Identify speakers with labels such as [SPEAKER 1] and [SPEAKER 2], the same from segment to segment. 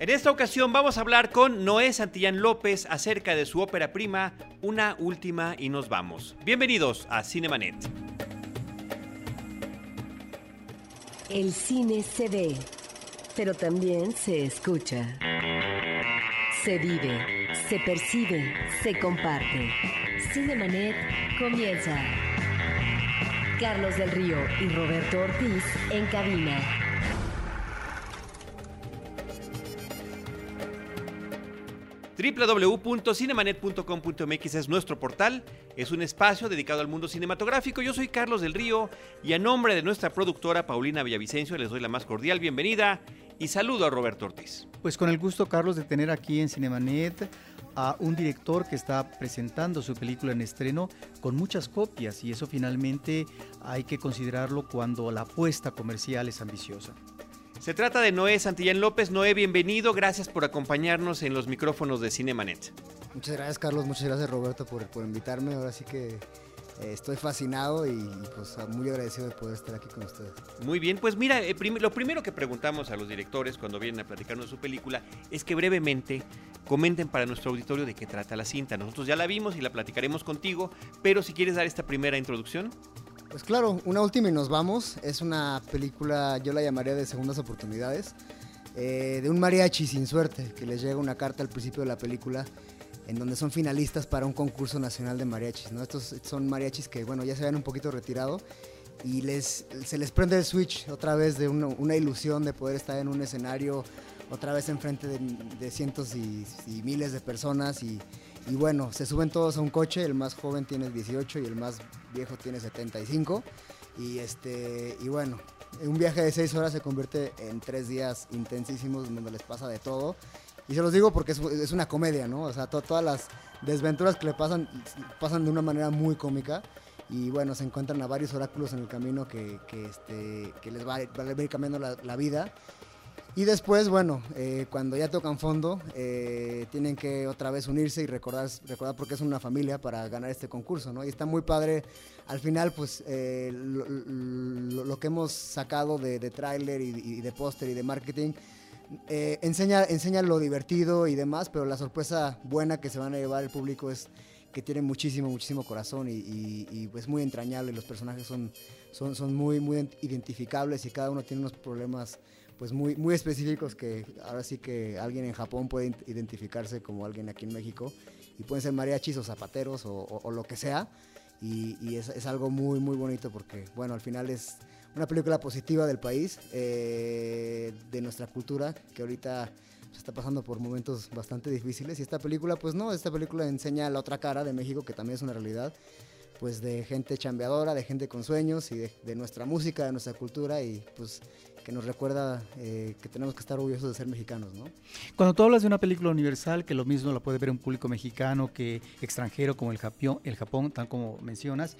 [SPEAKER 1] En esta ocasión vamos a hablar con Noé Santillán López acerca de su ópera prima, Una Última y nos vamos. Bienvenidos a Cinemanet.
[SPEAKER 2] El cine se ve, pero también se escucha. Se vive, se percibe, se comparte. Cinemanet comienza. Carlos del Río y Roberto Ortiz en cabina.
[SPEAKER 1] www.cinemanet.com.mx es nuestro portal, es un espacio dedicado al mundo cinematográfico. Yo soy Carlos del Río y a nombre de nuestra productora Paulina Villavicencio les doy la más cordial bienvenida y saludo a Roberto Ortiz.
[SPEAKER 3] Pues con el gusto, Carlos, de tener aquí en Cinemanet a un director que está presentando su película en estreno con muchas copias y eso finalmente hay que considerarlo cuando la apuesta comercial es ambiciosa.
[SPEAKER 1] Se trata de Noé Santillán López. Noé, bienvenido. Gracias por acompañarnos en los micrófonos de Cinemanet.
[SPEAKER 4] Muchas gracias, Carlos. Muchas gracias, Roberto, por, por invitarme. Ahora sí que eh, estoy fascinado y, pues muy agradecido de poder estar aquí con ustedes.
[SPEAKER 1] Muy bien, pues mira, eh, prim lo primero que preguntamos a los directores cuando vienen a platicarnos de su película es que brevemente comenten para nuestro auditorio de qué trata la cinta. Nosotros ya la vimos y la platicaremos contigo, pero si quieres dar esta primera introducción.
[SPEAKER 4] Pues claro, una última y nos vamos. Es una película, yo la llamaría de segundas oportunidades, eh, de un mariachi sin suerte, que les llega una carta al principio de la película en donde son finalistas para un concurso nacional de mariachis. ¿no? Estos son mariachis que, bueno, ya se habían un poquito retirado y les, se les prende el switch otra vez de una, ilusión de poder estar en un escenario otra vez enfrente de, de cientos y, y, miles de personas y, y, bueno, se suben todos a un coche, el más joven tiene 18 y el más viejo tiene 75 y, este, y bueno, un viaje de 6 horas se convierte en 3 días intensísimos donde les pasa de todo. Y se los digo porque es, una comedia, ¿no? O sea, to, todas las desventuras que le pasan pasan de una manera muy cómica. Y bueno, se encuentran a varios oráculos en el camino que, que, este, que les va, a ir cambiando la vida y después, bueno, eh, cuando ya tocan fondo, eh, tienen que otra vez unirse y recordar, recordar porque es una familia para ganar este concurso, ¿no? Y está muy padre. Al final, pues, eh, lo, que hemos sacado de, de tráiler y, de póster y de marketing, enseña, enseña lo divertido y demás, pero la sorpresa buena que se van a llevar el público es que tiene muchísimo, muchísimo corazón y, y, y pues muy entrañable. Los personajes son, son, son muy, muy identificables y cada uno tiene unos problemas pues muy, muy específicos que ahora sí que alguien en Japón puede identificarse como alguien aquí en México y pueden ser mariachis o zapateros o, lo que sea. Y, y es, es, algo muy muy bonito porque bueno al final es una película positiva del país eh, de nuestra cultura que ahorita se está pasando por momentos bastante difíciles. Y esta película pues no esta película enseña la otra cara de México que también es una realidad pues de gente chambeadora, de gente con sueños y de, de nuestra música, de nuestra cultura y pues que nos recuerda eh, que tenemos que estar orgullosos de ser mexicanos, ¿no?
[SPEAKER 3] Cuando tú hablas de una película universal, que lo mismo la puede ver un público mexicano que extranjero como el Japón, el Japón, tan como mencionas,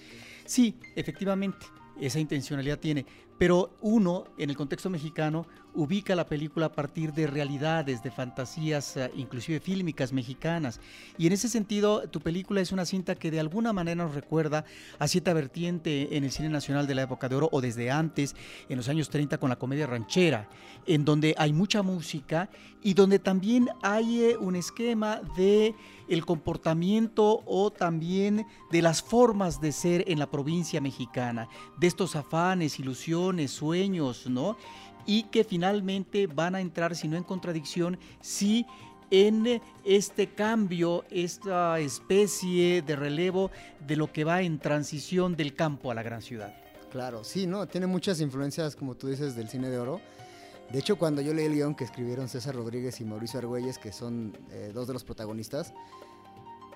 [SPEAKER 3] sí, efectivamente, esa intencionalidad tiene, pero uno, en el contexto mexicano, ubica la película a partir de realidades, de fantasías, uh, inclusive fílmicas mexicanas. Y en ese sentido, tu película es una cinta que de alguna manera nos recuerda a cierta vertiente en el cine nacional de la época de oro o desde antes, en los años 30 con la comedia ranchera, en donde hay mucha música y donde también hay eh, un esquema de el comportamiento o también de las formas de ser en la provincia mexicana, de estos afanes, ilusiones, sueños, ¿no? y que finalmente van a entrar, si no en contradicción, sí en este cambio, esta especie de relevo de lo que va en transición del campo a la gran ciudad.
[SPEAKER 4] Claro, sí, ¿no? Tiene muchas influencias, como tú dices, del cine de oro. De hecho, cuando yo leí el guion que escribieron César Rodríguez y Mauricio Argüelles, que son eh, dos de los protagonistas,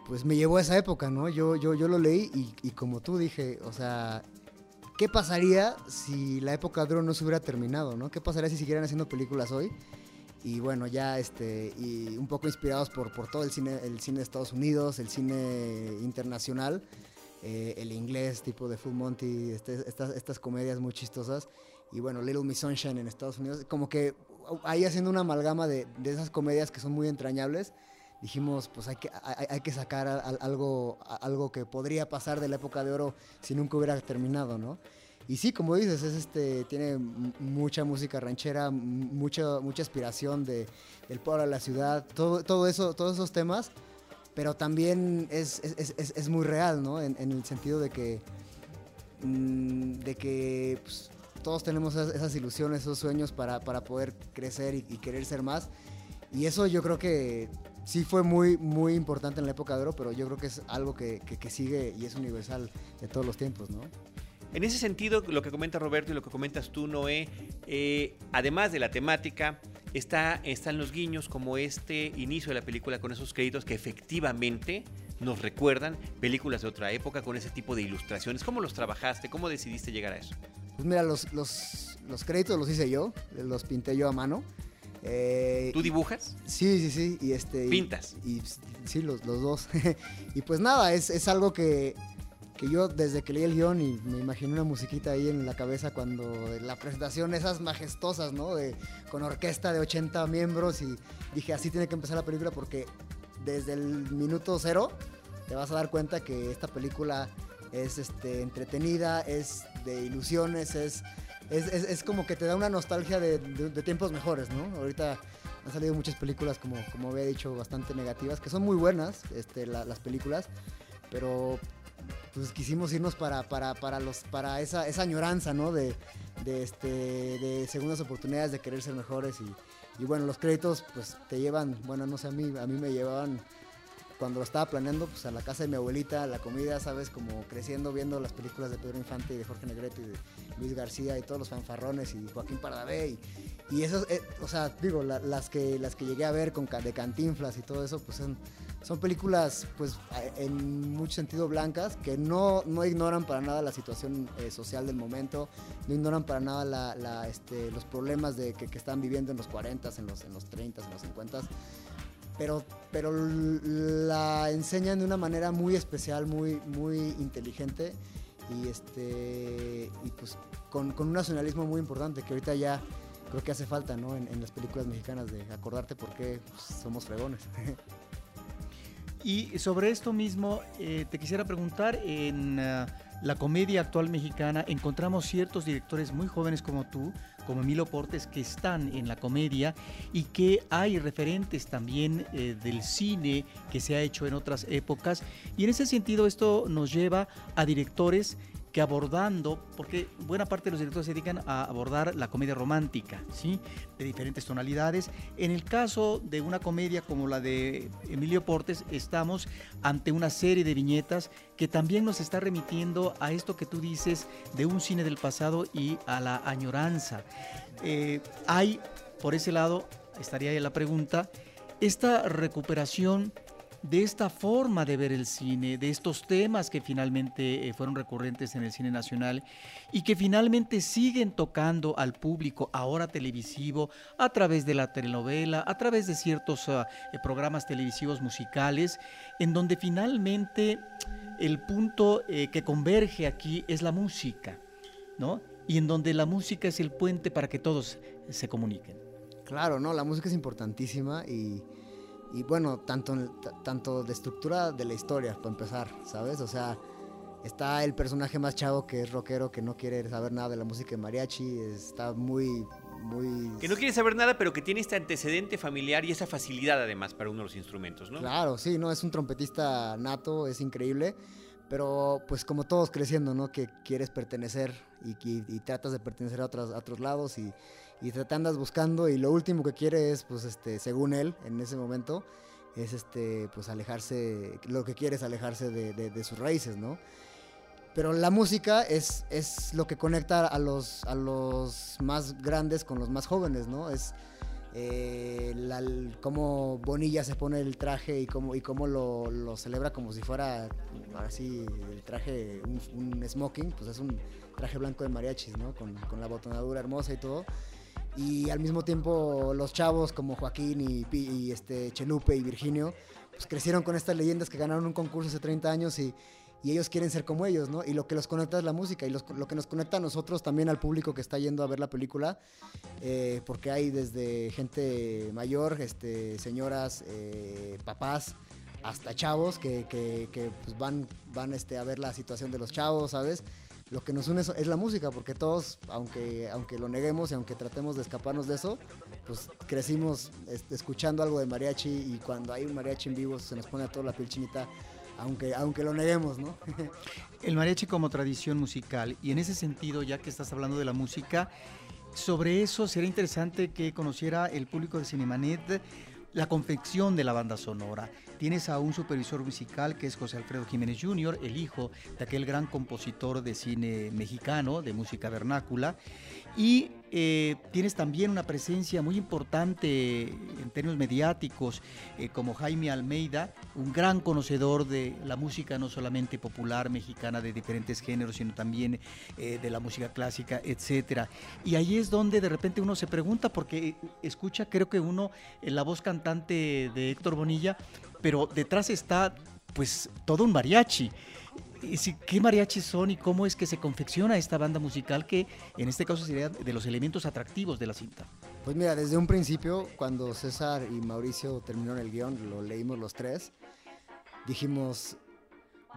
[SPEAKER 4] pues me llevó a esa época, ¿no? Yo, yo, yo lo leí y, y como tú dije, o sea, ¿qué pasaría si la época de oro no se hubiera terminado, no? ¿Qué pasaría si siguieran haciendo películas hoy? Y bueno, ya este, y un poco inspirados por, por todo el cine, el cine de Estados Unidos, el cine internacional, eh, el inglés tipo de Full Monty, este, estas, estas comedias muy chistosas. Y bueno, Little Miss Sunshine en Estados Unidos, como que ahí haciendo una amalgama de, de esas comedias que son muy entrañables, dijimos, pues hay que, hay, que sacar algo, algo que podría pasar de la época de oro si nunca hubiera terminado, ¿no? Y sí, como dices, es este, tiene mucha música ranchera, mucha, mucha aspiración de, del pueblo a la ciudad, todo, todo eso, todos esos temas, pero también es, es- es- es- muy real, ¿no? En, el sentido de que, mm, de que pues, todos tenemos esas, ilusiones, esos sueños para, para poder crecer y querer ser más. Y eso yo creo que sí fue muy, muy importante en la época de oro, pero yo creo que es algo que, que- que sigue y es universal de todos los tiempos, ¿no?
[SPEAKER 1] En ese sentido, lo que comenta Roberto y lo que comentas tú, Noé, eh, además de la temática, está, están los guiños como este inicio de la película con esos créditos que efectivamente nos recuerdan películas de otra época con ese tipo de ilustraciones. ¿Cómo los trabajaste? ¿Cómo decidiste llegar a eso?
[SPEAKER 4] Pues mira, los, los, los créditos los hice yo, los pinté yo a mano. Eh,
[SPEAKER 1] ¿Tú dibujas?
[SPEAKER 4] Sí, sí, sí. Y este, y-
[SPEAKER 1] ¿Pintas?
[SPEAKER 4] Y, sí, los, los dos. y pues nada, es, es algo que, que yo desde que leí el guion y me imaginé una musiquita ahí en la cabeza cuando la presentación, esas majestuosas, ¿no? De, con orquesta de 80 miembros y dije, así tiene que empezar la película porque desde el minuto cero te vas a dar cuenta que esta película es este, entretenida, es de ilusiones, es, es, es- como que te da una nostalgia de, tiempos mejores, ¿no? Ahorita han salido muchas películas, como, como había dicho, bastante negativas, que son muy buenas este, la- las películas, pero pues quisimos irnos para, para, para, los, para esa, esa añoranza, ¿no? De, de, este, de segundas oportunidades, de querer ser mejores y, y bueno, los créditos pues te llevan, bueno, no sé, a mí, a mí me llevaban cuando lo estaba planeando, pues a la casa de mi abuelita, la comida, ¿sabes? Como creciendo, viendo las películas de Pedro Infante y de Jorge Negrete y de Luis García y todos los fanfarrones y Joaquín Pardavé y, y eso, eh, o sea, digo, la- las, que, las que llegué a ver con de Cantinflas y todo eso, pues son, películas, pues en mucho sentido blancas, que no, no ignoran para nada la situación eh, social del momento, no ignoran para nada la, este, los problemas de, que, que están viviendo en los 40, en los, en los 30, en los 50 pero, pero la enseñan de una manera muy especial, muy, muy inteligente y, este, y pues con, con un nacionalismo muy importante que ahorita ya creo que hace falta ¿no? en, en las películas mexicanas de acordarte por qué pues, somos fregones.
[SPEAKER 3] Y sobre esto mismo, eh, te quisiera preguntar, en ah, la comedia actual mexicana encontramos ciertos directores muy jóvenes como tú, como Emilio Portes, que están en la comedia y que hay referentes también eh, del cine que se ha hecho en otras épocas. Y en ese sentido esto nos lleva a directores abordando, porque buena parte de los directores se dedican a abordar la comedia romántica, ¿sí? De diferentes tonalidades. En el caso de una comedia como la de Emilio Portes, estamos ante una serie de viñetas que también nos está remitiendo a esto que tú dices de un cine del pasado y a la añoranza. Eh, hay, por ese lado, estaría ahí la pregunta, esta recuperación de esta forma de ver el cine, de estos temas que finalmente eh, fueron recurrentes en el cine nacional y que finalmente siguen tocando al público ahora televisivo a través de la telenovela, a través de ciertos eh, programas televisivos musicales, en donde finalmente el punto eh, que converge aquí es la música, ¿no? Y en donde la música es el puente para que todos se comuniquen.
[SPEAKER 4] Claro, ¿no? La música es importantísima y, y bueno, tanto, tanto de estructura de la historia, para empezar, ¿sabes? O sea, está el personaje más chavo que es rockero, que no quiere saber nada de la música de mariachi, está muy, muy...
[SPEAKER 1] Que no quiere saber nada, pero que tiene este antecedente familiar y esa facilidad además para uno de los instrumentos, ¿no?
[SPEAKER 4] Claro, sí, no, es un trompetista nato, es increíble, pero pues como todos creciendo, ¿no? Que quieres pertenecer y, y- y tratas de pertenecer a otros, a otros lados y, y te andas buscando y lo último que quiere es, pues, este, según él, en ese momento, es, este, pues, alejarse, lo que quiere es alejarse de, de- de sus raíces, ¿no? Pero la música es, es lo que conecta a los, a los más grandes con los más jóvenes, ¿no? Es eh, cómo Bonilla se pone el traje y cómo, y cómo lo, lo celebra como si fuera, así, el traje, un, un smoking, pues es un traje blanco de mariachis, ¿no? Con, con la botonadura hermosa y todo. Y al mismo tiempo los chavos como Joaquín y, y este Chelupe y Virginio, pues crecieron con estas leyendas que ganaron un concurso hace 30 años y, y ellos quieren ser como ellos, ¿no? Y lo que los conecta es la música y lo que nos conecta a nosotros también al público que está yendo a ver la película, eh, porque hay desde gente mayor, este, señoras, eh, papás, hasta chavos que, que- que, pues van, van este, a ver la situación de los chavos, ¿sabes? Lo que nos une es, la música, porque todos, aunque, aunque lo neguemos y aunque tratemos de escaparnos de eso, pues crecimos es- escuchando algo de mariachi y cuando hay un mariachi en vivo se nos pone a toda la piel chinita, aunque, aunque lo neguemos, ¿no?
[SPEAKER 3] El mariachi como tradición musical. Y en ese sentido, ya que estás hablando de la música, sobre eso sería interesante que conociera el público de Cinemanet la confección de la banda sonora. Tienes a un supervisor musical que es José Alfredo Jiménez Jr., el hijo de aquel gran compositor de cine mexicano, de música vernácula. Y eh, tienes también una presencia muy importante en términos mediáticos, eh, como Jaime Almeida, un gran conocedor de la música no solamente popular mexicana de diferentes géneros, sino también eh, de la música clásica, etcétera. Y ahí es donde de repente uno se pregunta, porque escucha, creo que uno, la voz cantante de Héctor Bonilla, pero detrás está pues todo un mariachi. ¿Qué mariachis son y cómo es que se confecciona esta banda musical que en este caso sería de los elementos atractivos de la cinta?
[SPEAKER 4] Pues mira, desde un principio, cuando César y Mauricio terminaron el guion, lo leímos los tres, dijimos,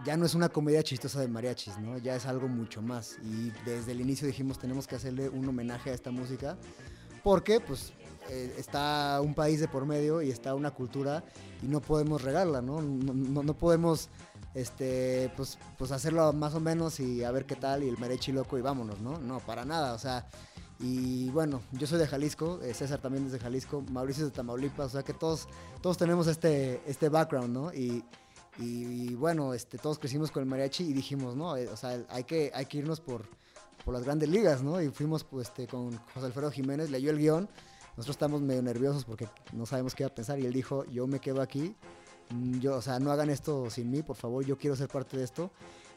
[SPEAKER 4] ya no es una comedia chistosa de mariachis, ¿no? Ya es algo mucho más. Y desde el inicio dijimos, tenemos que hacerle un homenaje a esta música, porque pues eh, está un país de por medio y está una cultura y no podemos regarla, ¿no? No, no- podemos este, pues, pues hacerlo más o menos y a ver qué tal y el mariachi loco y vámonos, ¿no? No, para nada, o sea, y bueno, yo soy de Jalisco, eh, César también es de Jalisco, Mauricio es de Tamaulipas, o sea que todos, todos tenemos este, este background, ¿no? Y, y bueno, este, todos crecimos con el mariachi y dijimos, ¿no? Eh, o sea, hay que, hay que irnos por, por las grandes ligas, ¿no? Y fuimos pues, este, con José Alfredo Jiménez, leyó el guion, nosotros estamos medio nerviosos porque no sabemos qué iba a pensar y él dijo, yo me quedo aquí, mm, yo, o sea, no hagan esto sin mí, por favor, yo quiero ser parte de esto.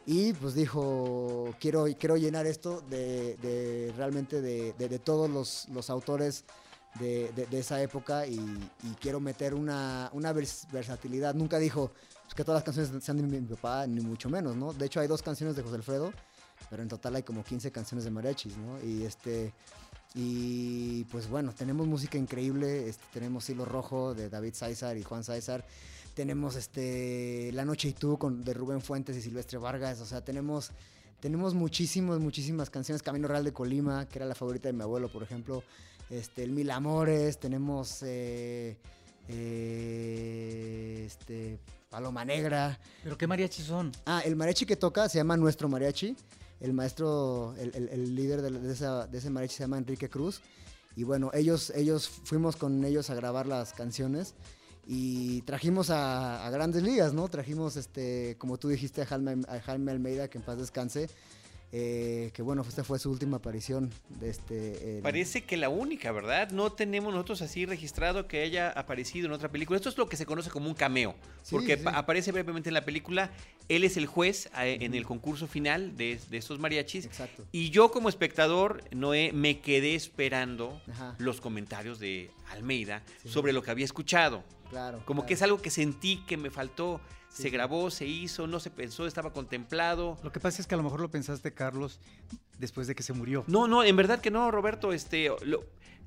[SPEAKER 4] Y pues dijo, quiero, quiero llenar esto de, de realmente de, de- de todos los, los autores de, esa época y, y quiero meter una, una vers- versatilidad. Nunca dijo pues, que todas las canciones sean de mi, mi papá, ni mucho menos, ¿no? De hecho hay dos canciones de José Alfredo, pero en total hay como 15 canciones de mariachis, ¿no? Y este... Y pues bueno, tenemos música increíble, este, tenemos Hilo Rojo de David César y Juan César, tenemos este La Noche y tú con, de Rubén Fuentes y Silvestre Vargas, o sea, tenemos, tenemos muchísimas, muchísimas canciones, Camino Real de Colima, que era la favorita de mi abuelo, por ejemplo, este, El Mil Amores, tenemos eh, eh, este, Paloma Negra,
[SPEAKER 3] ¿Pero qué mariachis son?
[SPEAKER 4] Ah, el mariachi que toca se llama Nuestro Mariachi. El maestro, el, líder de, ese mariachi se llama Enrique Cruz. Y bueno, ellos, ellos fuimos con ellos a grabar las canciones y trajimos a, grandes ligas, ¿no? Trajimos, este, como tú dijiste, Jaime, a Jaime Almeida, que en paz descanse. Eh, que bueno, esta fue su última aparición de este.
[SPEAKER 1] Parece que la única, ¿verdad? No tenemos nosotros así registrado que haya aparecido en otra película. Esto es lo que se conoce como un cameo,
[SPEAKER 4] Sí,
[SPEAKER 1] porque
[SPEAKER 4] sí.
[SPEAKER 1] aparece brevemente en la película. Él es el juez eh, en el concurso final de, de estos mariachis.
[SPEAKER 4] Exacto.
[SPEAKER 1] Y yo como espectador, Noé, me quedé esperando
[SPEAKER 4] Ajá.
[SPEAKER 1] los comentarios de Almeida
[SPEAKER 4] Sí.
[SPEAKER 1] sobre lo que había escuchado.
[SPEAKER 4] Claro.
[SPEAKER 1] Como
[SPEAKER 4] claro.
[SPEAKER 1] que es algo que sentí que me faltó.
[SPEAKER 4] Sí,
[SPEAKER 1] se
[SPEAKER 4] sí.
[SPEAKER 1] grabó, se hizo, no se pensó, estaba contemplado.
[SPEAKER 3] Lo que pasa es que a lo mejor lo pensaste, Carlos, después de que se murió.
[SPEAKER 1] No, no, en verdad que no, Roberto. Este, lo-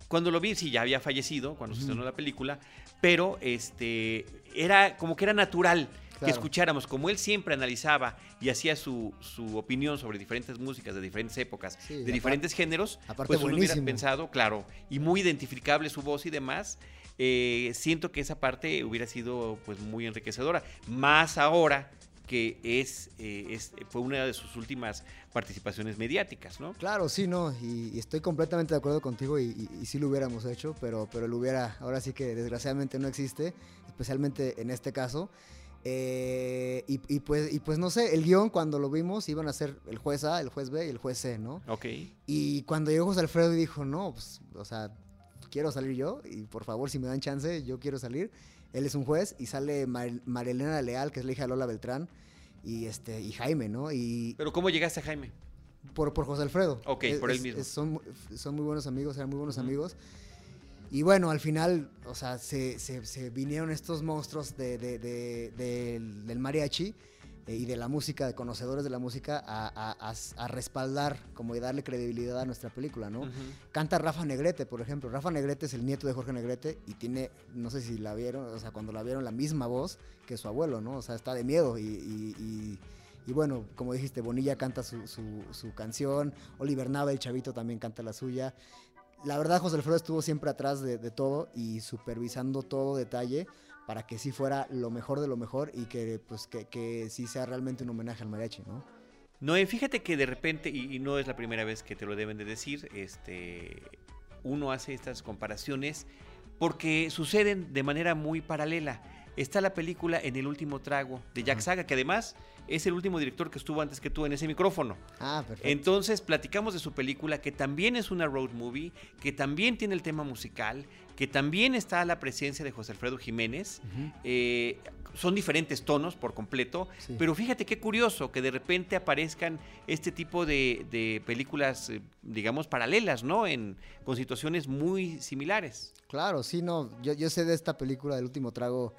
[SPEAKER 1] cuando lo vi, sí, ya había fallecido cuando se estrenó la película, pero este, era como que era natural que escucháramos, como él siempre analizaba y hacía su, su opinión sobre diferentes músicas de diferentes épocas,
[SPEAKER 4] Sí,
[SPEAKER 1] de diferentes géneros,
[SPEAKER 4] aparte
[SPEAKER 1] pues uno hubiera pensado, claro, y muy identificable su voz y demás. Eh, siento que esa parte hubiera sido pues muy enriquecedora, más ahora que es, eh, es- fue una de sus últimas participaciones mediáticas, ¿no?
[SPEAKER 4] Claro, sí, no, y, y estoy completamente de acuerdo contigo y, y- y sí lo hubiéramos hecho, pero, pero lo hubiera, ahora sí que desgraciadamente no existe, especialmente en este caso. Eh, y, y pues, y pues no sé, el guion cuando lo vimos iban a ser el juez A, el juez B y el juez C, ¿no?
[SPEAKER 1] Ok.
[SPEAKER 4] Y cuando llegó José Alfredo y dijo, no, pues, o sea, quiero salir yo y por favor, si me dan chance, yo quiero salir. Él es un juez y sale Mar- Marilena Leal, que es la hija de Lola Beltrán, y, este, y Jaime, ¿no? Y,
[SPEAKER 1] Pero ¿cómo llegaste a Jaime?
[SPEAKER 4] por, por José Alfredo.
[SPEAKER 1] Ok,
[SPEAKER 4] Es-
[SPEAKER 1] por él mismo.
[SPEAKER 4] es- son, son muy buenos amigos, eran muy buenos
[SPEAKER 1] Ujú.
[SPEAKER 4] amigos. Y bueno, al final, o sea, se, se- se vinieron estos monstruos de- de- de- del, mariachi y de la música, de conocedores de la música, a, a- a- a respaldar, como y darle credibilidad a nuestra película, ¿no?
[SPEAKER 1] Ujú.
[SPEAKER 4] Canta Rafa Negrete, por ejemplo. Rafa Negrete es el nieto de Jorge Negrete y tiene, no sé si la vieron, o sea, cuando la vieron, la misma voz que su abuelo, ¿no? O sea, está de miedo y, y- y- Y bueno, como dijiste, Bonilla canta su, su, su canción, Oliver Nava, el chavito, también canta la suya. La verdad, José Alfredo estuvo siempre atrás de, de todo y supervisando todo detalle para que sí fuera lo mejor de lo mejor y que pues que, que sí sea realmente un homenaje al mariachi, ¿no?
[SPEAKER 1] Noé, fíjate que de repente, y, y no es la primera vez que te lo deben de decir, este, uno hace estas comparaciones porque suceden de manera muy paralela. Está la película En el último trago de Jack. Saga, que además es el último director que estuvo antes que tú en ese micrófono.
[SPEAKER 4] Ah, perfecto.
[SPEAKER 1] Entonces platicamos de su película, que también es una road movie, que también tiene el tema musical, que también está la presencia de José Alfredo Jiménez. Eh, son diferentes tonos por completo,
[SPEAKER 4] Sí.
[SPEAKER 1] pero fíjate qué curioso que de repente aparezcan este tipo de, de películas, eh, digamos, paralelas, ¿no? En, con situaciones muy similares.
[SPEAKER 4] Claro, sí, no. Yo, yo sé de esta película del último trago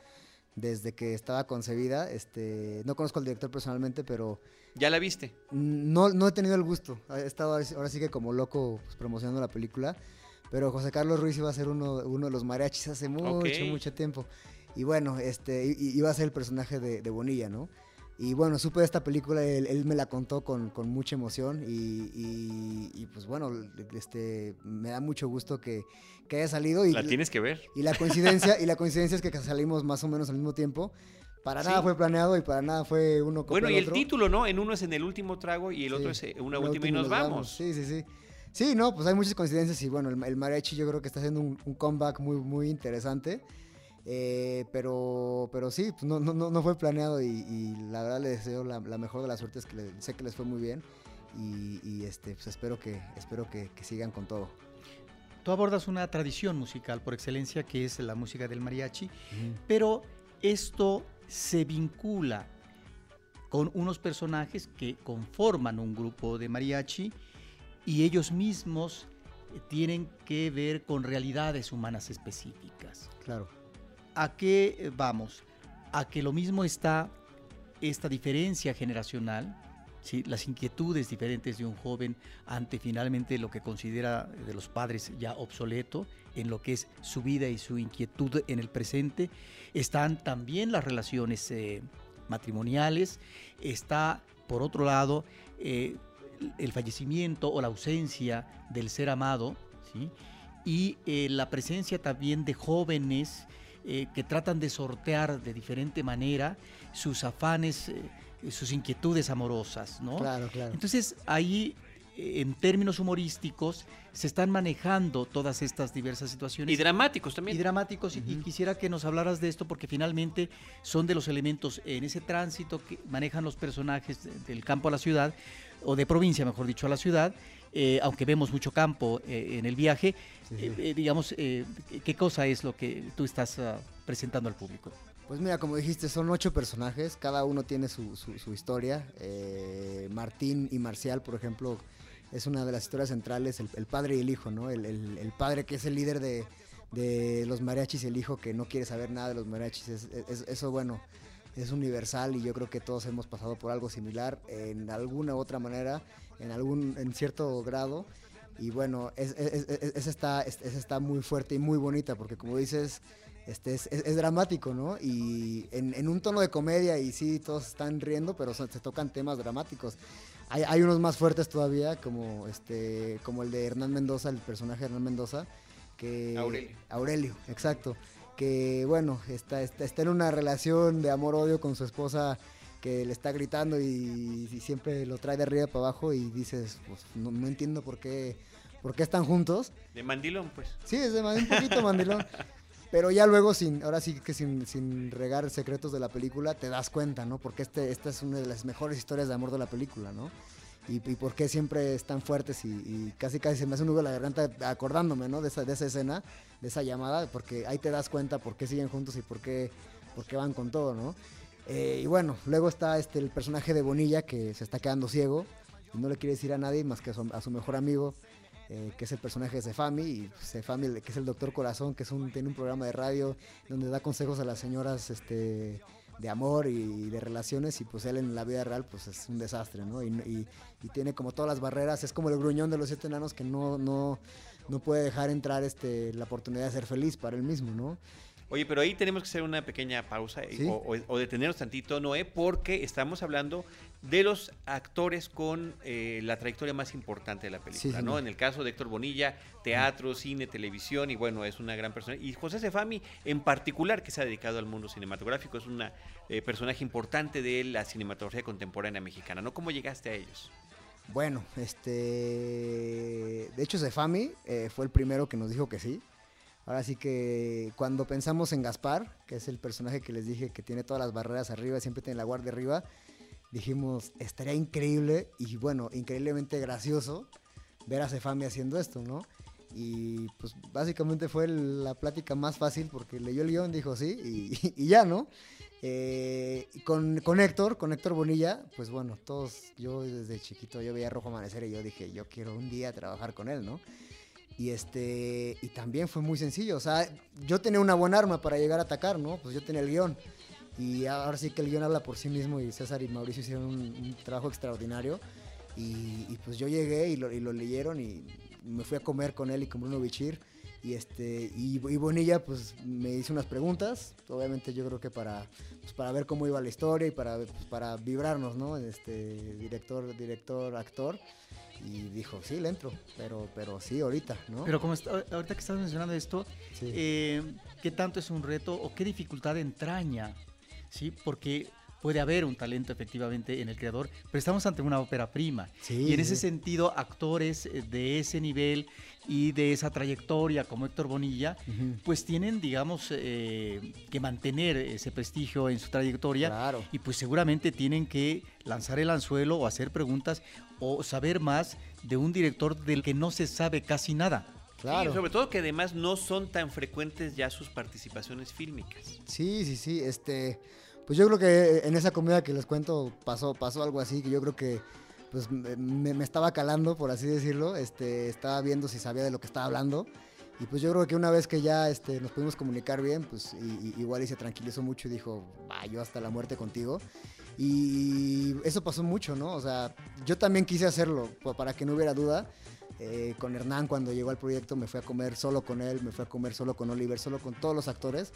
[SPEAKER 4] desde que estaba concebida. Este, no conozco al director personalmente, pero
[SPEAKER 1] ¿Ya la viste?
[SPEAKER 4] no, no he tenido el gusto. He estado ahora sí- que como loco pues, promocionando la película. Pero José Carlos Ruiz iba a ser uno, uno de los mariachis hace mucho, mucho tiempo. Y bueno, este, iba a ser el personaje de, de Bonilla, ¿no? Y bueno, supe de esta película, él, él me la contó con, con mucha emoción y, y- y, pues bueno, este, me da mucho gusto que, que haya salido. Y
[SPEAKER 1] La tienes que ver.
[SPEAKER 4] y la coincidencia, y la coincidencia es que salimos más o menos al mismo tiempo. Para nada
[SPEAKER 1] Sí.
[SPEAKER 4] fue planeado y para nada fue uno
[SPEAKER 1] Bueno,
[SPEAKER 4] al
[SPEAKER 1] y el
[SPEAKER 4] otro.
[SPEAKER 1] título, ¿no? En uno es en el último trago y el otro es eh, una última y nos vamos.
[SPEAKER 4] Sí, sí, sí. Sí, no, pues hay muchas coincidencias y bueno, el, el mariachi yo creo que está haciendo un, un comeback muy, muy interesante. Eh, pero, pero sí, pues no, no, no, no fue planeado y, y la verdad le deseo la, la mejor de las suertes, que le- sé que les fue muy bien y, y, este, pues espero que, espero que, que sigan con todo.
[SPEAKER 3] Tú abordas una tradición musical por excelencia que es la música del mariachi, pero esto se vincula con unos personajes que conforman un grupo de mariachi y ellos mismos tienen que ver con realidades humanas específicas.
[SPEAKER 4] Claro.
[SPEAKER 3] ¿A qué vamos? A que lo mismo está esta diferencia generacional, ¿sí? las inquietudes diferentes de un joven ante finalmente lo que considera de los padres ya obsoleto, en lo que es su vida y su inquietud en el presente. Están también las relaciones eh, matrimoniales, está por otro lado eh, el fallecimiento o la ausencia del ser amado, y eh, la presencia también de jóvenes que tratan de sortear de diferente manera sus afanes, sus inquietudes amorosas, ¿no?
[SPEAKER 4] Claro, claro.
[SPEAKER 3] Entonces ahí, eh, en términos humorísticos, se están manejando todas estas diversas situaciones
[SPEAKER 1] Y dramáticos
[SPEAKER 3] y
[SPEAKER 1] también.
[SPEAKER 3] dramáticos y- y
[SPEAKER 4] Ujú.
[SPEAKER 3] quisiera que nos hablaras de esto porque finalmente son de los elementos en ese tránsito que manejan los personajes de- del campo a la ciudad o de provincia, mejor dicho, a la ciudad, eh, aunque vemos mucho campo eh, en el viaje,
[SPEAKER 4] Sí, sí.
[SPEAKER 3] eh, eh, digamos, eh, ¿qué cosa es lo que tú estás ah, presentando al público?
[SPEAKER 4] Pues mira, como dijiste, son ocho personajes, cada uno tiene su, historia. Eh, Martín y Marcial, por ejemplo, es una de las historias centrales, el, padre y el hijo, ¿no? El, padre que es el líder de, los mariachis y el hijo que no quiere saber nada de los mariachis. Es- es- eso, bueno, es universal y yo creo que todos hemos pasado por algo similar en alguna u otra manera, en, algún, en cierto grado. Y bueno, esa está muy fuerte y muy bonita, porque como dices, este es, es- es dramático, ¿no? Y en, en un tono de comedia, y sí, todos están riendo, pero son- se tocan temas dramáticos. Hay, hay unos más fuertes todavía, como, este, como el de Hernán Mendoza, el personaje de Hernán Mendoza, que...
[SPEAKER 1] Aurelio.
[SPEAKER 4] Aurelio, exacto. Que, bueno, está, está, está en una relación de amor-odio con su esposa que le está gritando y, y siempre lo trae de arriba para abajo y dices, pues no, no entiendo por qué, por qué están juntos.
[SPEAKER 1] De mandilón, pues.
[SPEAKER 4] Sí, es de un poquito mandilón. Pero ya luego, sin, ahora sí que sin, sin regar secretos de la película, te das cuenta, ¿no? Porque este, esta es una de las mejores historias de amor de la película, ¿no? Y, y por qué siempre están fuertes y, casi casi se me hace un nudo la garganta acordándome, ¿no? De esa, de esa escena, de esa llamada, porque ahí te das cuenta por qué siguen juntos y por qué, por qué van con todo, ¿no? Eh, y bueno, luego está este, el personaje de Bonilla que se está quedando ciego y no le quiere decir a nadie más que a su mejor amigo, eh, que es el personaje de Sefami, y Sefami, que es el doctor Corazón, que es un, tiene un programa de radio donde da consejos a las señoras este, de amor y de relaciones, y pues él en la vida real pues es un desastre, ¿no? Y, y- y tiene como todas las barreras, es como el gruñón de los siete enanos que no, no, no puede dejar entrar este, la oportunidad de ser feliz para él mismo, ¿no?
[SPEAKER 1] Oye, pero ahí tenemos que hacer una pequeña pausa y-
[SPEAKER 4] Sí.
[SPEAKER 1] o, o- o detenernos tantito, Noé, porque estamos hablando de los actores con eh, la trayectoria más importante de la película,
[SPEAKER 4] Sí,
[SPEAKER 1] ¿no? En el caso de Héctor Bonilla, teatro, cine, televisión, y bueno, es una gran persona. Y José Cefami, en particular, que se ha dedicado al mundo cinematográfico, es un personaje importante de la cinematografía contemporánea mexicana, ¿no? ¿Cómo llegaste a ellos?
[SPEAKER 4] Bueno, este. De hecho, Cefami eh, fue el primero que nos dijo que sí. Ahora sí que cuando pensamos en Gaspar, que es el personaje que les dije que tiene todas las barreras arriba, siempre tiene la guardia arriba, dijimos, estaría increíble y bueno, increíblemente gracioso ver a Cefami haciendo esto, ¿no? Y pues básicamente fue la plática más fácil porque leyó el guion, dijo sí y, y ya, ¿no? Eh, con, con Héctor, con Héctor Bonilla, pues bueno, todos, yo desde chiquito yo veía Rojo Amanecer y yo dije, yo quiero un día trabajar con él, ¿no? Y este, y también fue muy sencillo, o sea, yo tenía una buena arma para llegar a atacar, ¿no? Pues yo tenía el guion. Y ahora sí que el guion habla por sí mismo y César y Mauricio hicieron un, un trabajo extraordinario. Y, y pues yo llegué y lo, y lo leyeron y me fui a comer con él y con Bruno Bichir. Y, este, y, y Bonilla pues me hizo unas preguntas, obviamente yo creo que para, pues, para ver cómo iba la historia y para, pues, para vibrarnos, ¿no? Este, director, director, actor. Y dijo, sí, le entro, pero, pero sí, ahorita, ¿no?
[SPEAKER 3] Pero como está- ahorita que estás mencionando esto,
[SPEAKER 4] Sí.
[SPEAKER 3] eh, ¿qué tanto es un reto o qué dificultad entraña? ¿Sí? Porque puede haber un talento efectivamente en el creador, pero estamos ante una ópera prima.
[SPEAKER 4] Sí,
[SPEAKER 3] y en ese sentido, actores eh, de ese nivel y de esa trayectoria como Héctor Bonilla, pues tienen, digamos, eh, que mantener ese prestigio en su trayectoria.
[SPEAKER 4] Claro.
[SPEAKER 3] Y pues seguramente tienen que lanzar el anzuelo o hacer preguntas o saber más de un director del que no se sabe casi nada.
[SPEAKER 4] Claro.
[SPEAKER 1] Y sobre todo que además no son tan frecuentes ya sus participaciones fílmicas.
[SPEAKER 4] Sí, sí, sí, este, pues yo creo que en esa comida que les cuento pasó, pasó algo así, que yo creo que pues me, me- estaba calando, por así decirlo, este, estaba viendo si sabía de lo que estaba hablando, y pues yo creo que una vez que ya este, nos pudimos comunicar bien, pues y- y- igual y se tranquilizó mucho y dijo, va, yo hasta la muerte contigo, y eso pasó mucho, ¿no? O sea, yo también quise hacerlo, pa- para que no hubiera duda, eh, con Hernán cuando llegó al proyecto me fui a comer solo con él, me fui a comer solo con Oliver, solo con todos los actores,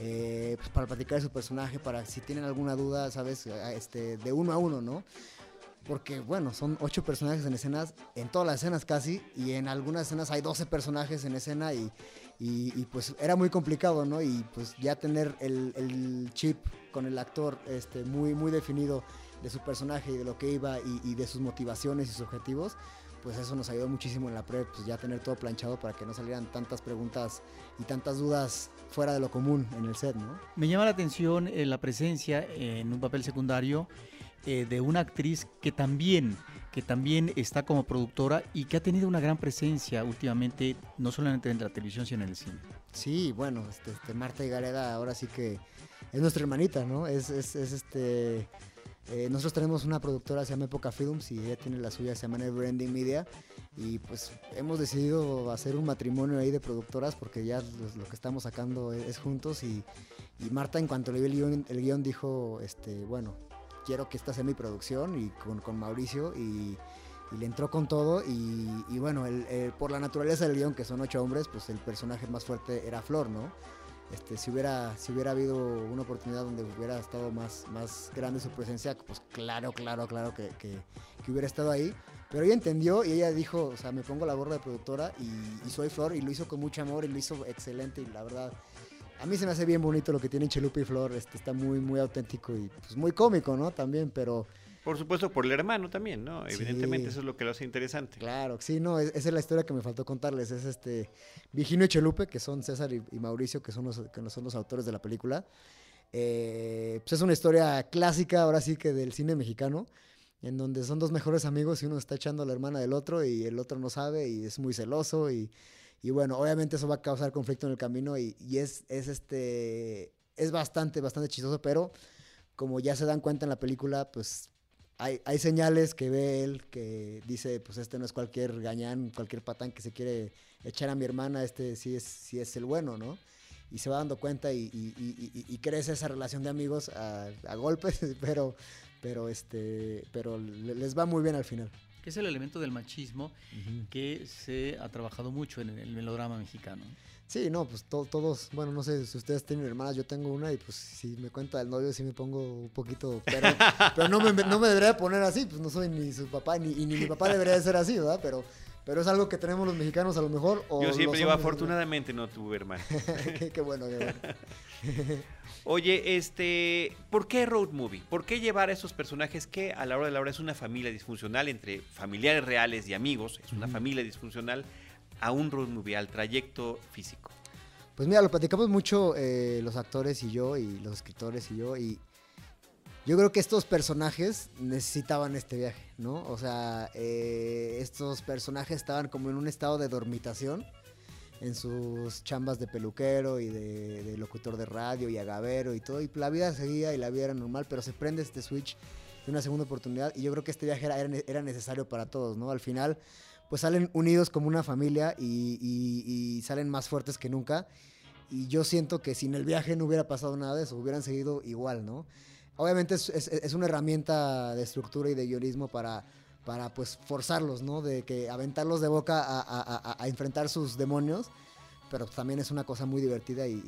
[SPEAKER 4] eh, pues para platicar de su personaje, para si tienen alguna duda, ¿sabes? A- Este, de uno a uno, ¿no? Porque, bueno, son ocho personajes en escenas, en todas las escenas casi, y en algunas escenas hay 12 personajes en escena y, y- y, pues era muy complicado, ¿no? Y pues ya tener el, el chip con el actor este, muy, muy definido de su personaje y de lo que iba y, y de sus motivaciones y sus objetivos, pues eso nos ayudó muchísimo en la pre, pues ya tener todo planchado para que no salieran tantas preguntas y tantas dudas fuera de lo común en el set, ¿no?
[SPEAKER 3] Me llama la atención eh, la presencia en un papel secundario eh, de una actriz que también, que también está como productora y que ha tenido una gran presencia últimamente, no solamente en la televisión, sino en el cine.
[SPEAKER 4] Sí, bueno, este, este, Marta Higareda ahora sí que es nuestra hermanita, ¿no? Es, es, es, este. Eh, nosotros tenemos una productora, se llama Época Films, y ella tiene la suya, se llama Neverending Media. Y pues hemos decidido hacer un matrimonio ahí de productoras porque ya lo, que estamos sacando es, es juntos. Y, Marta, en cuanto le vio el guion, el guion, dijo: este, Bueno, quiero que esta sea mi producción y con, con Mauricio. Y, le entró con todo y, bueno, por la naturaleza del guion, que son ocho hombres, pues el personaje más fuerte era Flor, ¿no? Este, si, hubiera, si hubiera habido una oportunidad donde hubiera estado más, más grande su presencia, pues claro, claro, claro que, que- hubiera estado ahí. Pero ella entendió y ella dijo, o sea, me pongo la gorra de productora y, soy Flor y lo hizo con mucho amor y lo hizo excelente y la verdad... A mí se me hace bien bonito lo que tienen Chelupe y Flor, este, está muy, muy auténtico y pues muy cómico, ¿no? También, pero...
[SPEAKER 1] Por supuesto, por el hermano también, ¿no?
[SPEAKER 4] Sí.
[SPEAKER 1] Evidentemente, eso es lo que lo hace interesante.
[SPEAKER 4] Claro, sí, no, es- esa es la historia que me faltó contarles. Es este Vigino y Chelupe, que son César y, y Mauricio, que son los, que no son los autores de la película. Eh, pues es una historia clásica, ahora sí que del cine mexicano, en donde son dos mejores amigos y uno está echando a la hermana del otro y el otro no sabe y es muy celoso y, y bueno, obviamente eso va a causar conflicto en el camino y, y es, es este es bastante, bastante chistoso, pero como ya se dan cuenta en la película, pues hay, hay señales que ve él que dice, pues este no es cualquier gañán, cualquier patán que se quiere echar a mi hermana, este sí es, sí es el bueno, ¿no? Y se va dando cuenta y, y- y- y- crece esa relación de amigos a, a golpes, pero, pero, este, pero le- les va muy bien al final.
[SPEAKER 3] que es el elemento del machismo que se ha trabajado mucho en el melodrama mexicano.
[SPEAKER 4] Sí, no, pues todos, bueno, no sé si ustedes tienen hermanas, yo tengo una y pues si me cuenta el novio sí me pongo un poquito, pero, pero no, me, no me debería poner así, pues no soy ni su papá ni, y ni mi papá debería de ser así, ¿verdad? Pero, pero es algo que tenemos los mexicanos a lo mejor.
[SPEAKER 1] yo siempre digo, afortunadamente no tuve hermana.
[SPEAKER 4] qué, bueno, qué bueno.
[SPEAKER 1] Oye, este, ¿por qué road movie? ¿Por qué llevar a esos personajes que a la hora de la hora es una familia disfuncional entre familiares reales y amigos, es una familia disfuncional? A un road movie, al trayecto físico?
[SPEAKER 4] Pues mira, lo platicamos mucho eh, los actores y yo, y los escritores y yo, y yo creo que estos personajes necesitaban este viaje, ¿no? O sea, eh, estos personajes estaban como en un estado de dormitación en sus chambas de peluquero y de, locutor de radio y agavero y todo, y la vida seguía y la vida era normal, pero se prende este switch de una segunda oportunidad, y yo creo que este viaje era, era necesario para todos, ¿no? Al final pues salen unidos como una familia y, salen más fuertes que nunca. Y yo siento que sin el viaje no hubiera pasado nada de eso, hubieran seguido igual, ¿no? Obviamente es, una herramienta de estructura y de guionismo para, para pues forzarlos, ¿no? De que aventarlos de boca a, enfrentar sus demonios, pero también es una cosa muy divertida y,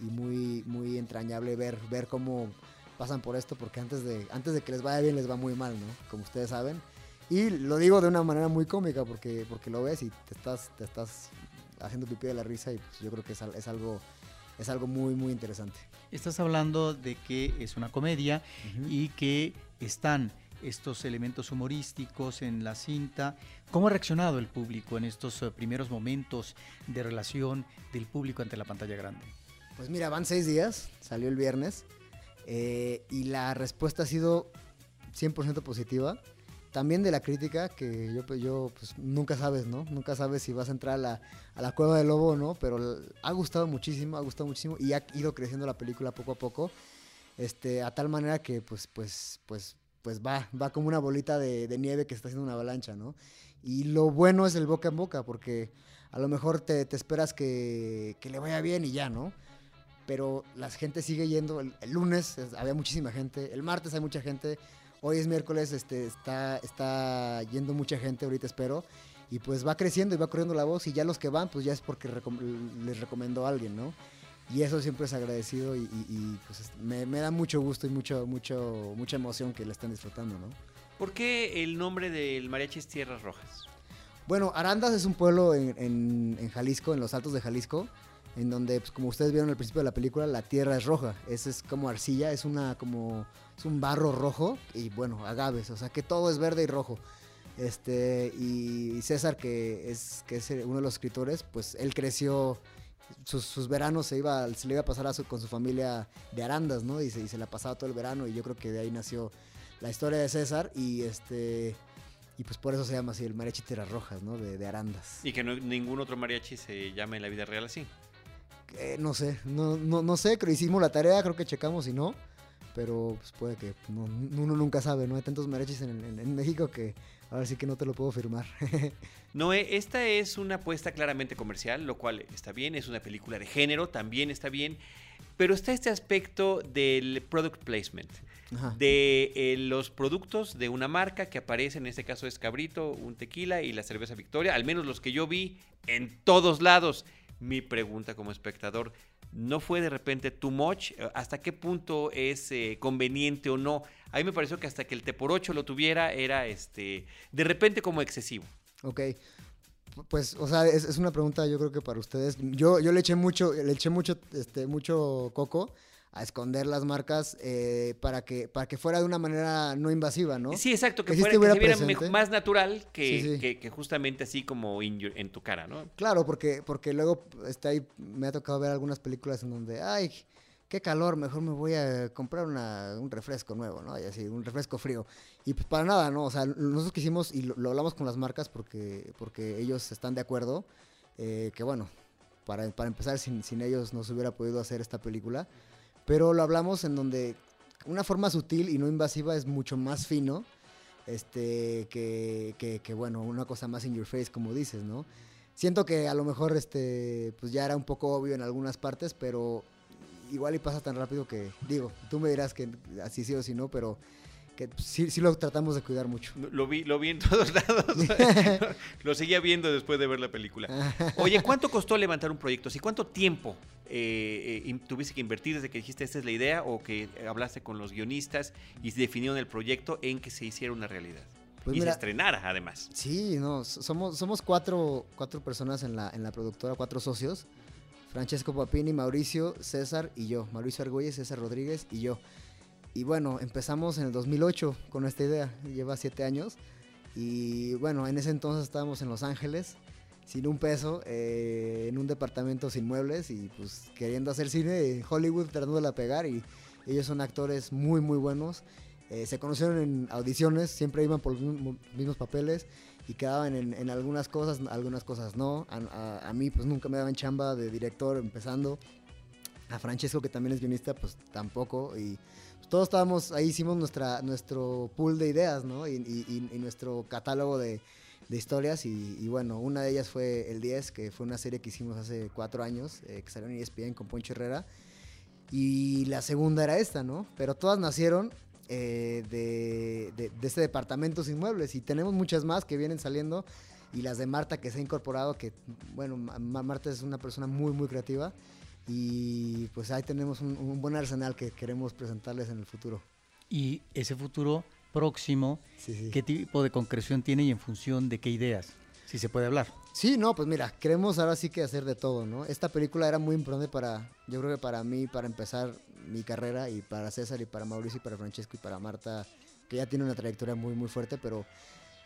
[SPEAKER 4] muy, muy entrañable ver, ver cómo pasan por esto, porque antes de, antes de que les vaya bien les va muy mal, ¿no? Como ustedes saben. Y lo digo de una manera muy cómica porque, porque lo ves y te estás, te estás haciendo pipí de la risa y pues yo creo que es, es, algo, es algo muy, muy interesante.
[SPEAKER 3] Estás hablando de que es una comedia y que están estos elementos humorísticos en la cinta. ¿Cómo ha reaccionado el público en estos eh, primeros momentos de relación del público ante la pantalla grande?
[SPEAKER 4] Pues mira, van seis días, salió el viernes eh, y la respuesta ha sido 100% positiva también de la crítica, que yo, pues, yo pues, nunca sabes, ¿no? Nunca sabes si vas a entrar a la, a la cueva del lobo o no, pero ha gustado muchísimo, ha gustado muchísimo y ha ido creciendo la película poco a poco, este, a tal manera que pues, pues, pues, pues va, va como una bolita de, nieve que está haciendo una avalancha, ¿no? Y lo bueno es el boca en boca, porque a lo mejor te, te esperas que, que, le vaya bien y ya, ¿no? Pero la gente sigue yendo, el, el lunes había muchísima gente, el martes hay mucha gente, Hoy es miércoles, este, está, está yendo mucha gente, ahorita espero. Y pues va creciendo y va corriendo la voz. Y ya los que van, pues ya es porque les recomendó a alguien, ¿no? Y eso siempre es agradecido y, pues me, da mucho gusto y mucho, mucho, mucha emoción que la estén disfrutando, ¿no?
[SPEAKER 1] ¿Por qué el nombre del mariachi es Tierras Rojas?
[SPEAKER 4] Bueno, Arandas es un pueblo en, en Jalisco, en los altos de Jalisco en donde, pues, como ustedes vieron al principio de la película, la tierra es roja. Esa es como arcilla, es una como es un barro rojo y bueno, agaves, o sea que todo es verde y rojo. Este, y César, que es, que es uno de los escritores, pues él creció, sus, veranos se, iba, se le iba a pasar a con su familia de Arandas, ¿no? Y se, y se la pasaba todo el verano y yo creo que de ahí nació la historia de César y este... Y pues por eso se llama así el mariachi Tierras Rojas, ¿no? De, de Arandas.
[SPEAKER 1] Y que no, ningún otro mariachi se llama en la vida real así.
[SPEAKER 4] Eh, no sé, no, no, no sé, creo hicimos la tarea, creo que checamos y no. Pero pues puede que uno nunca sabe, ¿no? Hay tantos mariachis en, México que ahora sí que no te lo puedo firmar.
[SPEAKER 1] Noé, esta es una apuesta claramente comercial, lo cual está bien, es una película de género, también está bien. Pero está este aspecto del product placement, de eh, los productos de una marca que aparece, en este caso es Cabrito, un tequila y la cerveza Victoria, al menos los que yo vi en todos lados mi pregunta como espectador. ¿No fue de repente too much? ¿Hasta qué punto es eh, conveniente o no? A mí me pareció que hasta que el T por 8 lo tuviera era este de repente como excesivo.
[SPEAKER 4] Ok. Pues, o sea, es, una pregunta yo creo que para ustedes. Yo, yo le eché mucho, le eché mucho, este, mucho coco a esconder las marcas eh, para, que, para que fuera de una manera no invasiva, ¿no?
[SPEAKER 1] Sí, exacto, que, fuera, que más natural que, que, justamente así como en tu cara, ¿no?
[SPEAKER 4] Claro, porque, porque luego está ahí, me ha tocado ver algunas películas en donde, ay, qué calor, mejor me voy a comprar un refresco nuevo, ¿no? Y así, un refresco frío. Y pues para nada, ¿no? O sea, nosotros quisimos, y lo, hablamos con las marcas porque, porque ellos están de acuerdo, eh, que bueno, para, para empezar, sin, sin ellos no se hubiera podido hacer esta película pero lo hablamos en donde una forma sutil y no invasiva es mucho más fino este, que, que, bueno, una cosa más in your face, como dices, ¿no? Siento que a lo mejor este, pues ya era un poco obvio en algunas partes, pero igual y pasa tan rápido que, digo, tú me dirás que así sí o sí no, pero que sí, sí lo tratamos de cuidar mucho.
[SPEAKER 1] Lo vi, lo vi en todos lados. lo seguía viendo después de ver la película. Oye, ¿cuánto costó levantar un proyecto? ¿Y cuánto tiempo eh, eh, tuviste que invertir desde que dijiste esta es la idea o que hablaste con los guionistas y definieron el proyecto en que se hiciera una realidad?
[SPEAKER 4] Pues
[SPEAKER 1] y
[SPEAKER 4] mira,
[SPEAKER 1] se estrenara, además.
[SPEAKER 4] Sí, no, somos, somos cuatro, cuatro personas en la, en la productora, cuatro socios. Francesco Papini, Mauricio, César y yo. Mauricio Argüelles, César Rodríguez y yo. Y bueno, empezamos en el 2008 con esta idea, lleva siete años. Y bueno, en ese entonces estábamos en Los Ángeles, sin un peso, eh, en un departamento sin muebles y pues queriendo hacer cine Hollywood, tratando de pegar. Y ellos son actores muy, muy buenos. Eh, se conocieron en audiciones, siempre iban por los mismos, mismos papeles y quedaban en, en, algunas cosas, algunas cosas no. A, a, a, mí pues nunca me daban chamba de director empezando. A Francesco que también es guionista pues tampoco y todos estábamos ahí hicimos nuestra nuestro pool de ideas, ¿no? Y, y, y nuestro catálogo de, de historias y, y, bueno, una de ellas fue El 10, que fue una serie que hicimos hace cuatro años, eh, que salió en ESPN con Poncho Herrera. Y la segunda era esta, ¿no? Pero todas nacieron eh, de, de, de, este departamento sin muebles y tenemos muchas más que vienen saliendo y las de Marta que se ha incorporado, que bueno, Marta es una persona muy, muy creativa y pues ahí tenemos un, un buen arsenal que queremos presentarles en el futuro.
[SPEAKER 3] Y ese futuro próximo, sí, sí. ¿qué tipo de concreción tiene y en función de qué ideas? Si se puede hablar.
[SPEAKER 4] Sí, no, pues mira, queremos ahora sí que hacer de todo, ¿no? Esta película era muy importante para, yo creo que para mí, para empezar mi carrera y para César y para Mauricio y para Francesco y para Marta, que ya tiene una trayectoria muy, muy fuerte, pero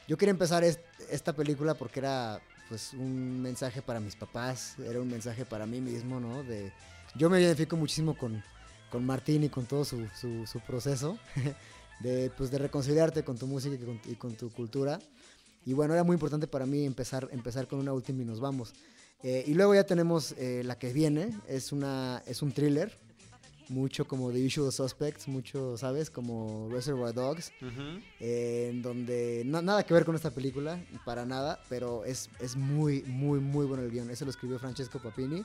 [SPEAKER 4] yo quería empezar est esta película porque era pues un mensaje para mis papás, era un mensaje para mí mismo, ¿no? De, yo me identifico muchísimo con, con Martín y con todo su, su, su proceso de, pues, de reconciliarte con tu música y con, y con tu cultura. Y bueno, era muy importante para mí empezar, empezar con una última y nos vamos. Eh, y luego ya tenemos eh, la que viene, es, una, es un thriller, mucho como The Usual Suspects, mucho, ¿sabes? Como Reservoir Dogs, uh -huh. eh, en donde no, nada que ver con esta película, para nada, pero es, es muy, muy, muy bueno el guion. Ese lo escribió Francesco Papini.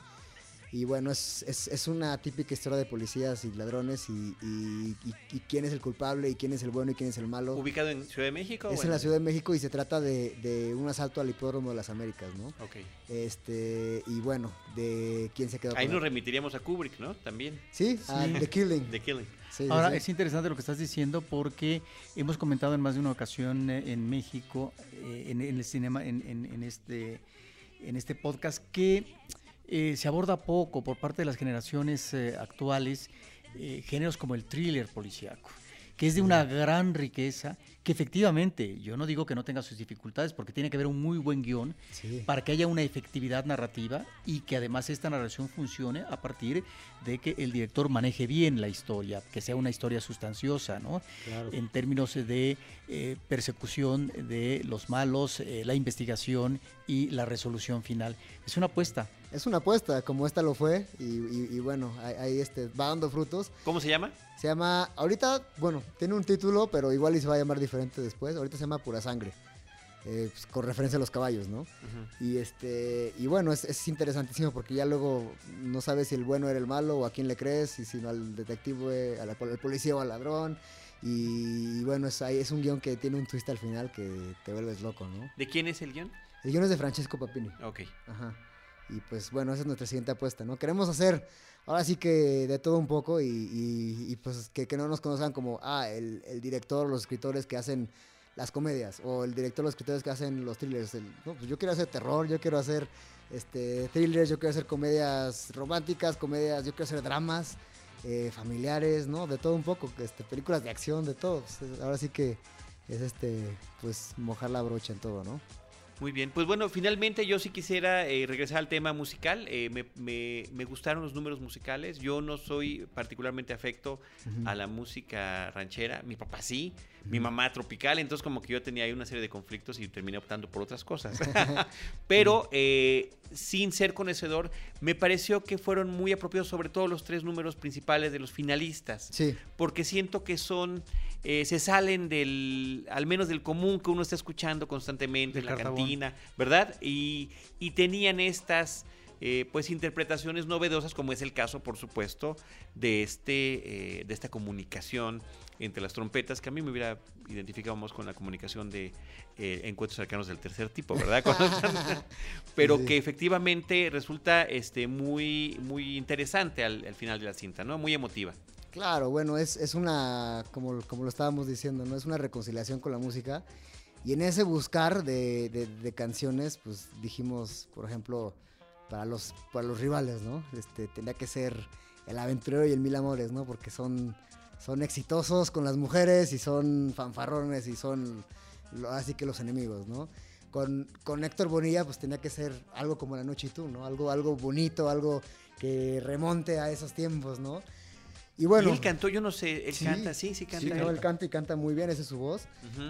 [SPEAKER 4] Y bueno, es, es, es, una típica historia de policías y ladrones y, y, y, y, quién es el culpable y quién es el bueno y quién es el malo.
[SPEAKER 1] ¿Ubicado en Ciudad de México?
[SPEAKER 4] Es en la Ciudad de México y se trata de, de, un asalto al hipódromo de las Américas, ¿no?
[SPEAKER 1] Ok.
[SPEAKER 4] Este, y bueno, de quién se quedó.
[SPEAKER 1] Ahí nos remitiríamos a Kubrick, ¿no? También.
[SPEAKER 4] Sí, sí. a The Killing.
[SPEAKER 1] The Killing.
[SPEAKER 3] Sí, Ahora, sí. es interesante lo que estás diciendo porque hemos comentado en más de una ocasión eh, en México, eh, en, en, el cinema, en, en, este, en este podcast, que eh, se aborda poco por parte de las generaciones eh, actuales eh, géneros como el thriller policíaco, que es de una gran riqueza, que efectivamente, yo no digo que no tenga sus dificultades, porque tiene que haber un muy buen guion sí. para que haya una efectividad narrativa y que además esta narración funcione a partir de que el director maneje bien la historia, que sea una historia sustanciosa, ¿no?
[SPEAKER 4] Claro.
[SPEAKER 3] En términos de eh, persecución de los malos, eh, la investigación y la resolución final. Es una apuesta.
[SPEAKER 4] Es una apuesta, como esta lo fue, y, y, y bueno, ahí este, va dando frutos.
[SPEAKER 1] ¿Cómo se llama?
[SPEAKER 4] Se llama, ahorita, bueno, tiene un título, pero igual y se va a llamar diferente después. Ahorita se llama Pura Sangre. Eh, pues, con referencia a los caballos, ¿no? Uh -huh. Y este y bueno, es, es, interesantísimo porque ya luego no sabes si el bueno era el malo o a quién le crees, y si al detective, al, al policía o al ladrón. Y, y bueno, es, es un guion que tiene un twist al final que te vuelves loco, ¿no?
[SPEAKER 1] ¿De quién es el guion?
[SPEAKER 4] El guion es de Francesco Papini.
[SPEAKER 1] Ok.
[SPEAKER 4] Ajá. Y pues bueno, esa es nuestra siguiente apuesta, ¿no? Queremos hacer ahora sí que de todo un poco y, pues que, que, no nos conozcan como, ah, el, el, director, los escritores que hacen las comedias o el director, los escritores que hacen los thrillers. El, no, pues yo quiero hacer terror, yo quiero hacer este, thrillers, yo quiero hacer comedias románticas, comedias, yo quiero hacer dramas eh, familiares, ¿no? De todo un poco, este, películas de acción, de todo. Pues, ahora sí que es este, pues mojar la brocha en todo, ¿no?
[SPEAKER 1] Muy bien, pues bueno, finalmente yo sí quisiera eh, regresar al tema musical. Eh, me, me, me, gustaron los números musicales. Yo no soy particularmente afecto uh -huh. a la música ranchera. Mi papá sí. Mi mamá tropical. Entonces como que yo tenía ahí una serie de conflictos y terminé optando por otras cosas. Pero eh, sin ser conocedor, me pareció que fueron muy apropiados sobre todo los tres números principales de los finalistas.
[SPEAKER 4] Sí.
[SPEAKER 1] Porque siento que son... Eh, se salen del, al menos del común que uno está escuchando constantemente en la cantina, ¿verdad? Y, y tenían estas eh, pues interpretaciones novedosas, como es el caso, por supuesto, de, este, de esta comunicación entre las trompetas, que a mí me hubiera identificado más con la comunicación de eh, encuentros cercanos del tercer tipo, ¿verdad? Pero
[SPEAKER 4] Sí.
[SPEAKER 1] que efectivamente resulta este, muy, muy interesante al, al final de la cinta, ¿no? Muy emotiva.
[SPEAKER 4] Claro, bueno, es, es una, como, como lo estábamos diciendo, ¿no? Es una reconciliación con la música. Y en ese buscar de, de- de canciones, pues dijimos, por ejemplo, para los, para los rivales, ¿no? Este, tenía que ser el aventurero y el mil amores, ¿no? Porque son, son exitosos con las mujeres y son fanfarrones y son así que los enemigos, ¿no? Con, con Héctor Bonilla, pues tenía que ser algo como La Noche y tú, ¿no? Algo, algo bonito, algo que remonte a esos tiempos, ¿no? Y bueno,
[SPEAKER 1] y él cantó, yo no sé, él
[SPEAKER 4] Sí,
[SPEAKER 1] canta, sí, sí
[SPEAKER 4] sí,
[SPEAKER 1] canta.
[SPEAKER 4] no,
[SPEAKER 1] él.
[SPEAKER 4] canta y canta muy bien, esa es su voz.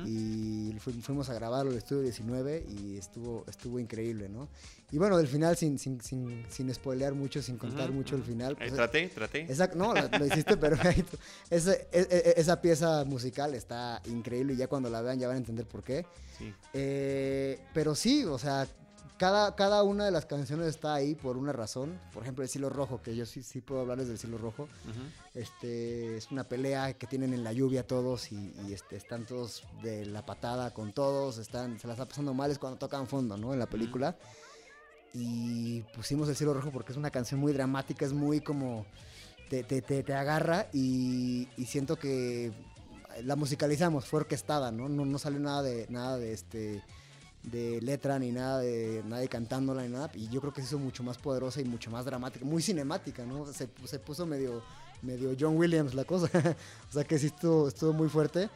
[SPEAKER 4] Y fu- fuimos a grabarlo al estudio 19 y estuvo, estuvo increíble, ¿no? Y bueno, del final, sin, sin, sin, sin spoilear mucho, sin contar mucho el final.
[SPEAKER 1] Eh,
[SPEAKER 4] pues,
[SPEAKER 1] traté, traté.
[SPEAKER 4] esa- no, la- lo hiciste perfecto. Ese- e- e- esa pieza musical está increíble y ya cuando la vean ya van a entender por qué.
[SPEAKER 1] Sí.
[SPEAKER 4] Eh, pero sí, o sea, cada, cada una de las canciones está ahí por una razón. Por ejemplo, el Cielo Rojo, que yo sí, sí puedo hablarles del Cielo Rojo. Este, es una pelea que tienen en la lluvia todos y, y, este, están todos de la patada con todos, están, se la está pasando mal, es cuando tocan fondo, ¿no? En la película. Y pusimos el cielo rojo porque es una canción muy dramática, es muy como... Te, te, te, te agarra y, y siento que la musicalizamos, fue orquestada, ¿no? No, no salió nada de, nada de este de letra ni nada de nadie cantándola ni nada y yo creo que se hizo mucho más poderosa y mucho más dramática, muy cinemática, ¿no? Se, se puso medio medio John Williams la cosa. o sea que sí estuvo, estuvo muy fuerte.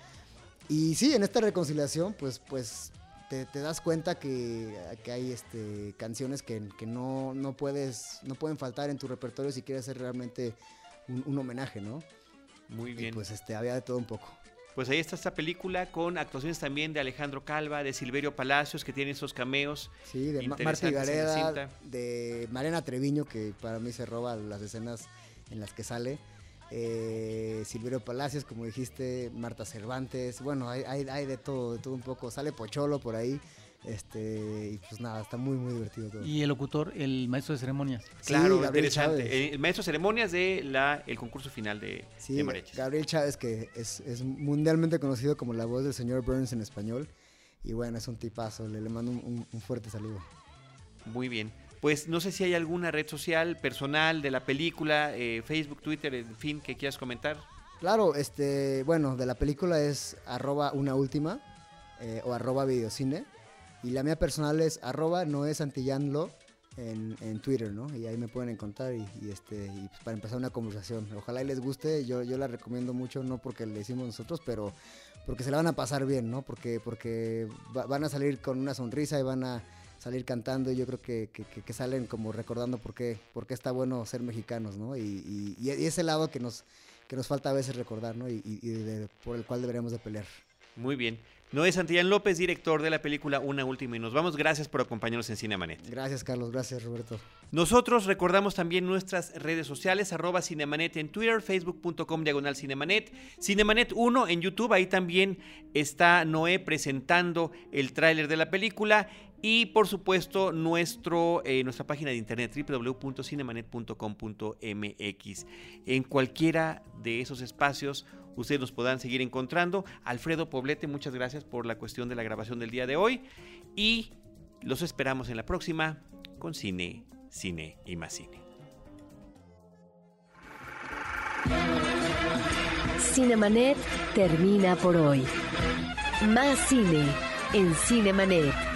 [SPEAKER 4] Y sí, en esta reconciliación, pues, pues te, te das cuenta que, que hay este, canciones que, que no, no, puedes, no pueden faltar en tu repertorio si quieres hacer realmente un, un homenaje, ¿no?
[SPEAKER 1] Muy
[SPEAKER 4] Y
[SPEAKER 1] bien.
[SPEAKER 4] pues este, había de todo un poco.
[SPEAKER 1] Pues ahí está esta película con actuaciones también de Alejandro Calva, de Silverio Palacios, que tienen esos cameos.
[SPEAKER 4] Sí, de Ma- Marta Gareda, de Mariana Treviño, que para mí se roba las escenas en las que sale. Eh, Silverio Palacios, como dijiste, Marta Cervantes, bueno, hay, hay, hay de todo, de todo un poco. Sale Pocholo por ahí. Este, y pues nada, está muy, muy divertido todo.
[SPEAKER 3] Y el locutor, el maestro de ceremonias.
[SPEAKER 4] Sí,
[SPEAKER 1] Claro,
[SPEAKER 4] Gabriel
[SPEAKER 1] interesante.
[SPEAKER 4] Chávez.
[SPEAKER 1] Eh, El maestro de ceremonias de la, el concurso final de,
[SPEAKER 4] Sí,
[SPEAKER 1] de.
[SPEAKER 4] Gabriel Chávez, que es, es mundialmente conocido como la voz del señor Burns en español. Y bueno, es un tipazo, le, le mando un, un- un fuerte saludo.
[SPEAKER 1] Muy bien. Pues no sé si hay alguna red social personal de la película, eh, Facebook, Twitter, en fin, que quieras comentar.
[SPEAKER 4] Claro, este, bueno, de la película es arroba una última eh, o arroba videocine. Y la mía personal es arroba Noé Santillanlo en, en Twitter, ¿no? Y ahí me pueden encontrar y, este, y pues para empezar una conversación. Ojalá y les guste, yo, yo la recomiendo mucho, no porque le hicimos nosotros, pero porque se la van a pasar bien, ¿no? Porque, porque va- van a salir con una sonrisa y van a salir cantando y yo creo que, que- salen como recordando por qué, por qué está bueno ser mexicanos, ¿no? Y, y- ese lado que nos, que nos falta a veces recordar, ¿no? Y de- por el cual deberíamos de pelear.
[SPEAKER 1] Muy bien. Noé Santillán López, director de la película Una Última y nos vamos. Gracias por acompañarnos en Cinemanet.
[SPEAKER 4] Gracias, Carlos. Gracias, Roberto.
[SPEAKER 1] Nosotros recordamos también nuestras redes sociales, arroba Cinemanet en Twitter, facebook.com diagonal Cinemanet, Cinemanet 1 en YouTube, ahí también está Noé presentando el tráiler de la película y por supuesto nuestro, eh, nuestra página de internet www.cinemanet.com.mx. En cualquiera de esos espacios ustedes nos podrán seguir encontrando. Alfredo Poblete, muchas gracias por la cuestión de la grabación del día de hoy y los esperamos en la próxima con cine, cine y más cine.
[SPEAKER 2] Cinemanet termina por hoy. Más cine en Cinemanet.